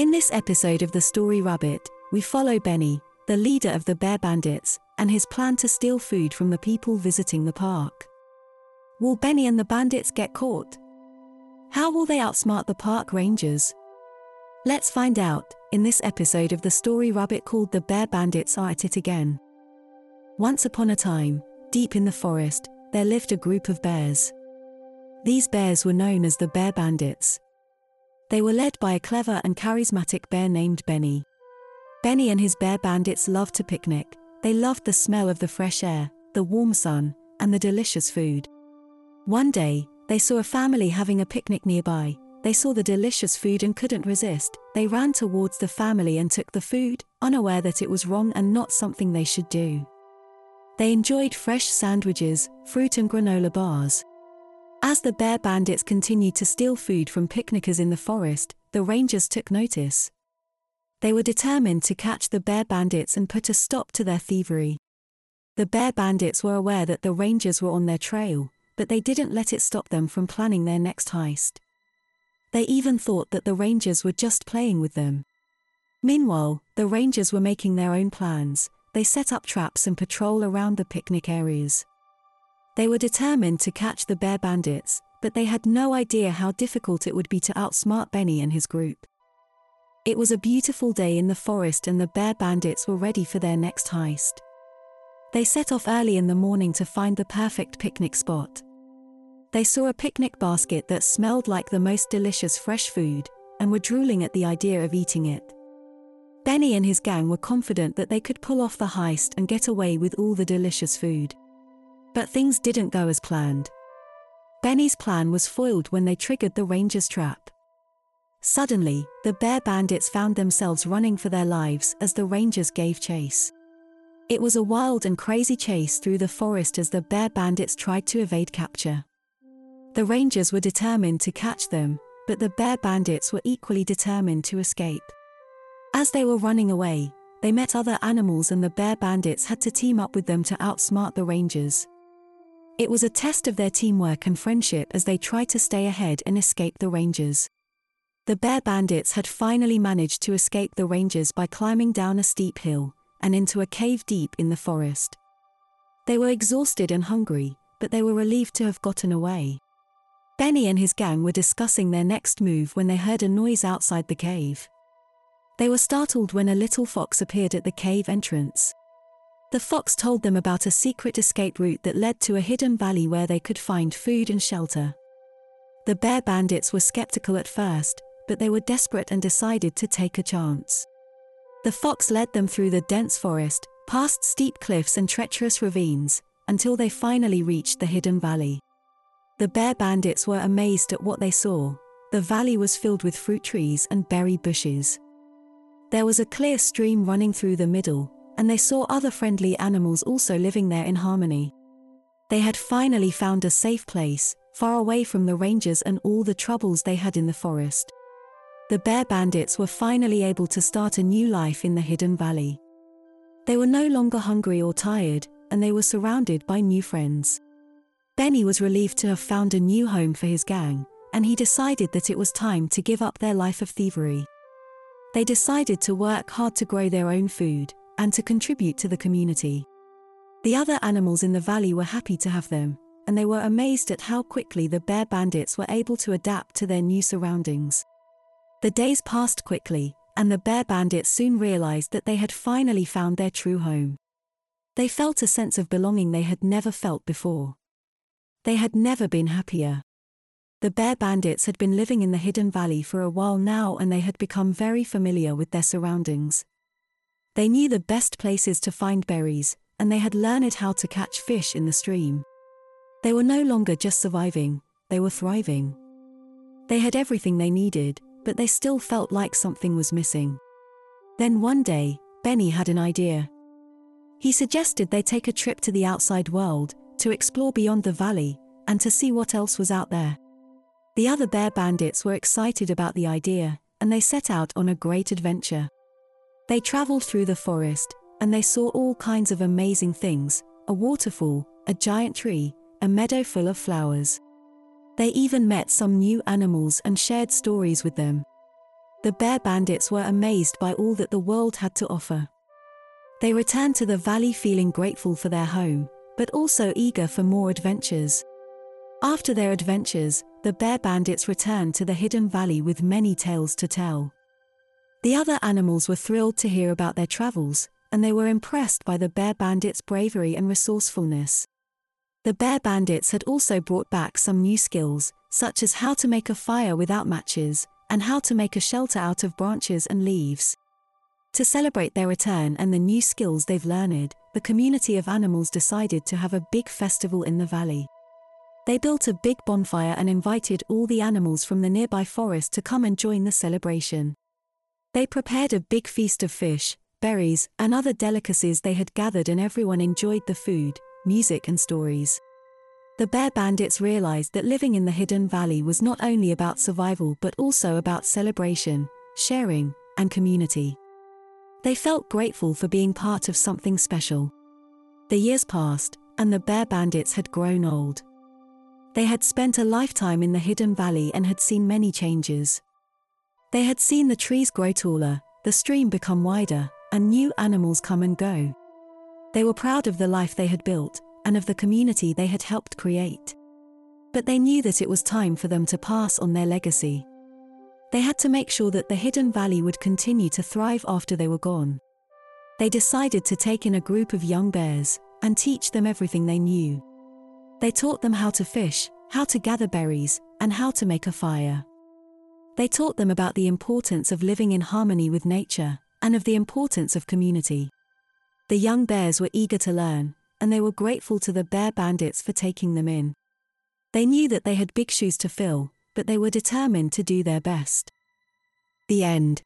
In this episode of The Story Rabbit, we follow Benny, the leader of the Bear Bandits, and his plan to steal food from the people visiting the park. Will Benny and the bandits get caught? How will they outsmart the park rangers? Let's find out in this episode of the story Rabbit called The Bear Bandits Are at It Again. Once upon a time, deep in the forest, there lived a group of bears. These bears were known as the Bear Bandits. They were led by a clever and charismatic bear named Benny. Benny and his bear bandits loved to picnic, they loved the smell of the fresh air, the warm sun, and the delicious food. One day, they saw a family having a picnic nearby. They saw the delicious food and couldn't resist. They ran towards the family and took the food, unaware that it was wrong and not something they should do. They enjoyed fresh sandwiches, fruit, and granola bars. As the bear bandits continued to steal food from picnickers in the forest, the rangers took notice. They were determined to catch the bear bandits and put a stop to their thievery. The bear bandits were aware that the rangers were on their trail, but they didn't let it stop them from planning their next heist. They even thought that the rangers were just playing with them. Meanwhile, the rangers were making their own plans, they set up traps and patrol around the picnic areas. They were determined to catch the bear bandits, but they had no idea how difficult it would be to outsmart Benny and his group. It was a beautiful day in the forest and the bear bandits were ready for their next heist. They set off early in the morning to find the perfect picnic spot. They saw a picnic basket that smelled like the most delicious fresh food, and were drooling at the idea of eating it. Benny and his gang were confident that they could pull off the heist and get away with all the delicious food. But things didn't go as planned. Benny's plan was foiled when they triggered the ranger's trap. Suddenly, the bear bandits found themselves running for their lives as the rangers gave chase. It was a wild and crazy chase through the forest as the bear bandits tried to evade capture. The Rangers were determined to catch them, but the bear bandits were equally determined to escape. As they were running away, they met other animals and the bear bandits had to team up with them to outsmart the Rangers. It was a test of their teamwork and friendship as they tried to stay ahead and escape the Rangers. The bear bandits had finally managed to escape the Rangers by climbing down a steep hill and into a cave deep in the forest. They were exhausted and hungry, but they were relieved to have gotten away. Benny and his gang were discussing their next move when they heard a noise outside the cave. They were startled when a little fox appeared at the cave entrance. The fox told them about a secret escape route that led to a hidden valley where they could find food and shelter. The bear bandits were skeptical at first, but they were desperate and decided to take a chance. The fox led them through the dense forest, past steep cliffs and treacherous ravines, until they finally reached the hidden valley. The bear bandits were amazed at what they saw. The valley was filled with fruit trees and berry bushes. There was a clear stream running through the middle, and they saw other friendly animals also living there in harmony. They had finally found a safe place, far away from the rangers and all the troubles they had in the forest. The bear bandits were finally able to start a new life in the hidden valley. They were no longer hungry or tired, and they were surrounded by new friends. Benny was relieved to have found a new home for his gang, and he decided that it was time to give up their life of thievery. They decided to work hard to grow their own food and to contribute to the community. The other animals in the valley were happy to have them, and they were amazed at how quickly the bear bandits were able to adapt to their new surroundings. The days passed quickly, and the bear bandits soon realized that they had finally found their true home. They felt a sense of belonging they had never felt before. They had never been happier. The bear bandits had been living in the hidden valley for a while now and they had become very familiar with their surroundings. They knew the best places to find berries, and they had learned how to catch fish in the stream. They were no longer just surviving, they were thriving. They had everything they needed, but they still felt like something was missing. Then one day, Benny had an idea. He suggested they take a trip to the outside world, to explore beyond the valley, and to see what else was out there. The other bear bandits were excited about the idea, and they set out on a great adventure. They traveled through the forest, and they saw all kinds of amazing things a waterfall, a giant tree, a meadow full of flowers. They even met some new animals and shared stories with them. The bear bandits were amazed by all that the world had to offer. They returned to the valley feeling grateful for their home, but also eager for more adventures. After their adventures, the bear bandits returned to the hidden valley with many tales to tell. The other animals were thrilled to hear about their travels, and they were impressed by the bear bandits' bravery and resourcefulness. The bear bandits had also brought back some new skills, such as how to make a fire without matches, and how to make a shelter out of branches and leaves. To celebrate their return and the new skills they've learned, the community of animals decided to have a big festival in the valley. They built a big bonfire and invited all the animals from the nearby forest to come and join the celebration. They prepared a big feast of fish, berries, and other delicacies they had gathered, and everyone enjoyed the food, music, and stories. The bear bandits realized that living in the hidden valley was not only about survival but also about celebration, sharing, and community. They felt grateful for being part of something special. The years passed, and the bear bandits had grown old. They had spent a lifetime in the hidden valley and had seen many changes. They had seen the trees grow taller, the stream become wider, and new animals come and go. They were proud of the life they had built, and of the community they had helped create. But they knew that it was time for them to pass on their legacy. They had to make sure that the hidden valley would continue to thrive after they were gone. They decided to take in a group of young bears and teach them everything they knew. They taught them how to fish, how to gather berries, and how to make a fire. They taught them about the importance of living in harmony with nature and of the importance of community. The young bears were eager to learn, and they were grateful to the bear bandits for taking them in. They knew that they had big shoes to fill, but they were determined to do their best. The end.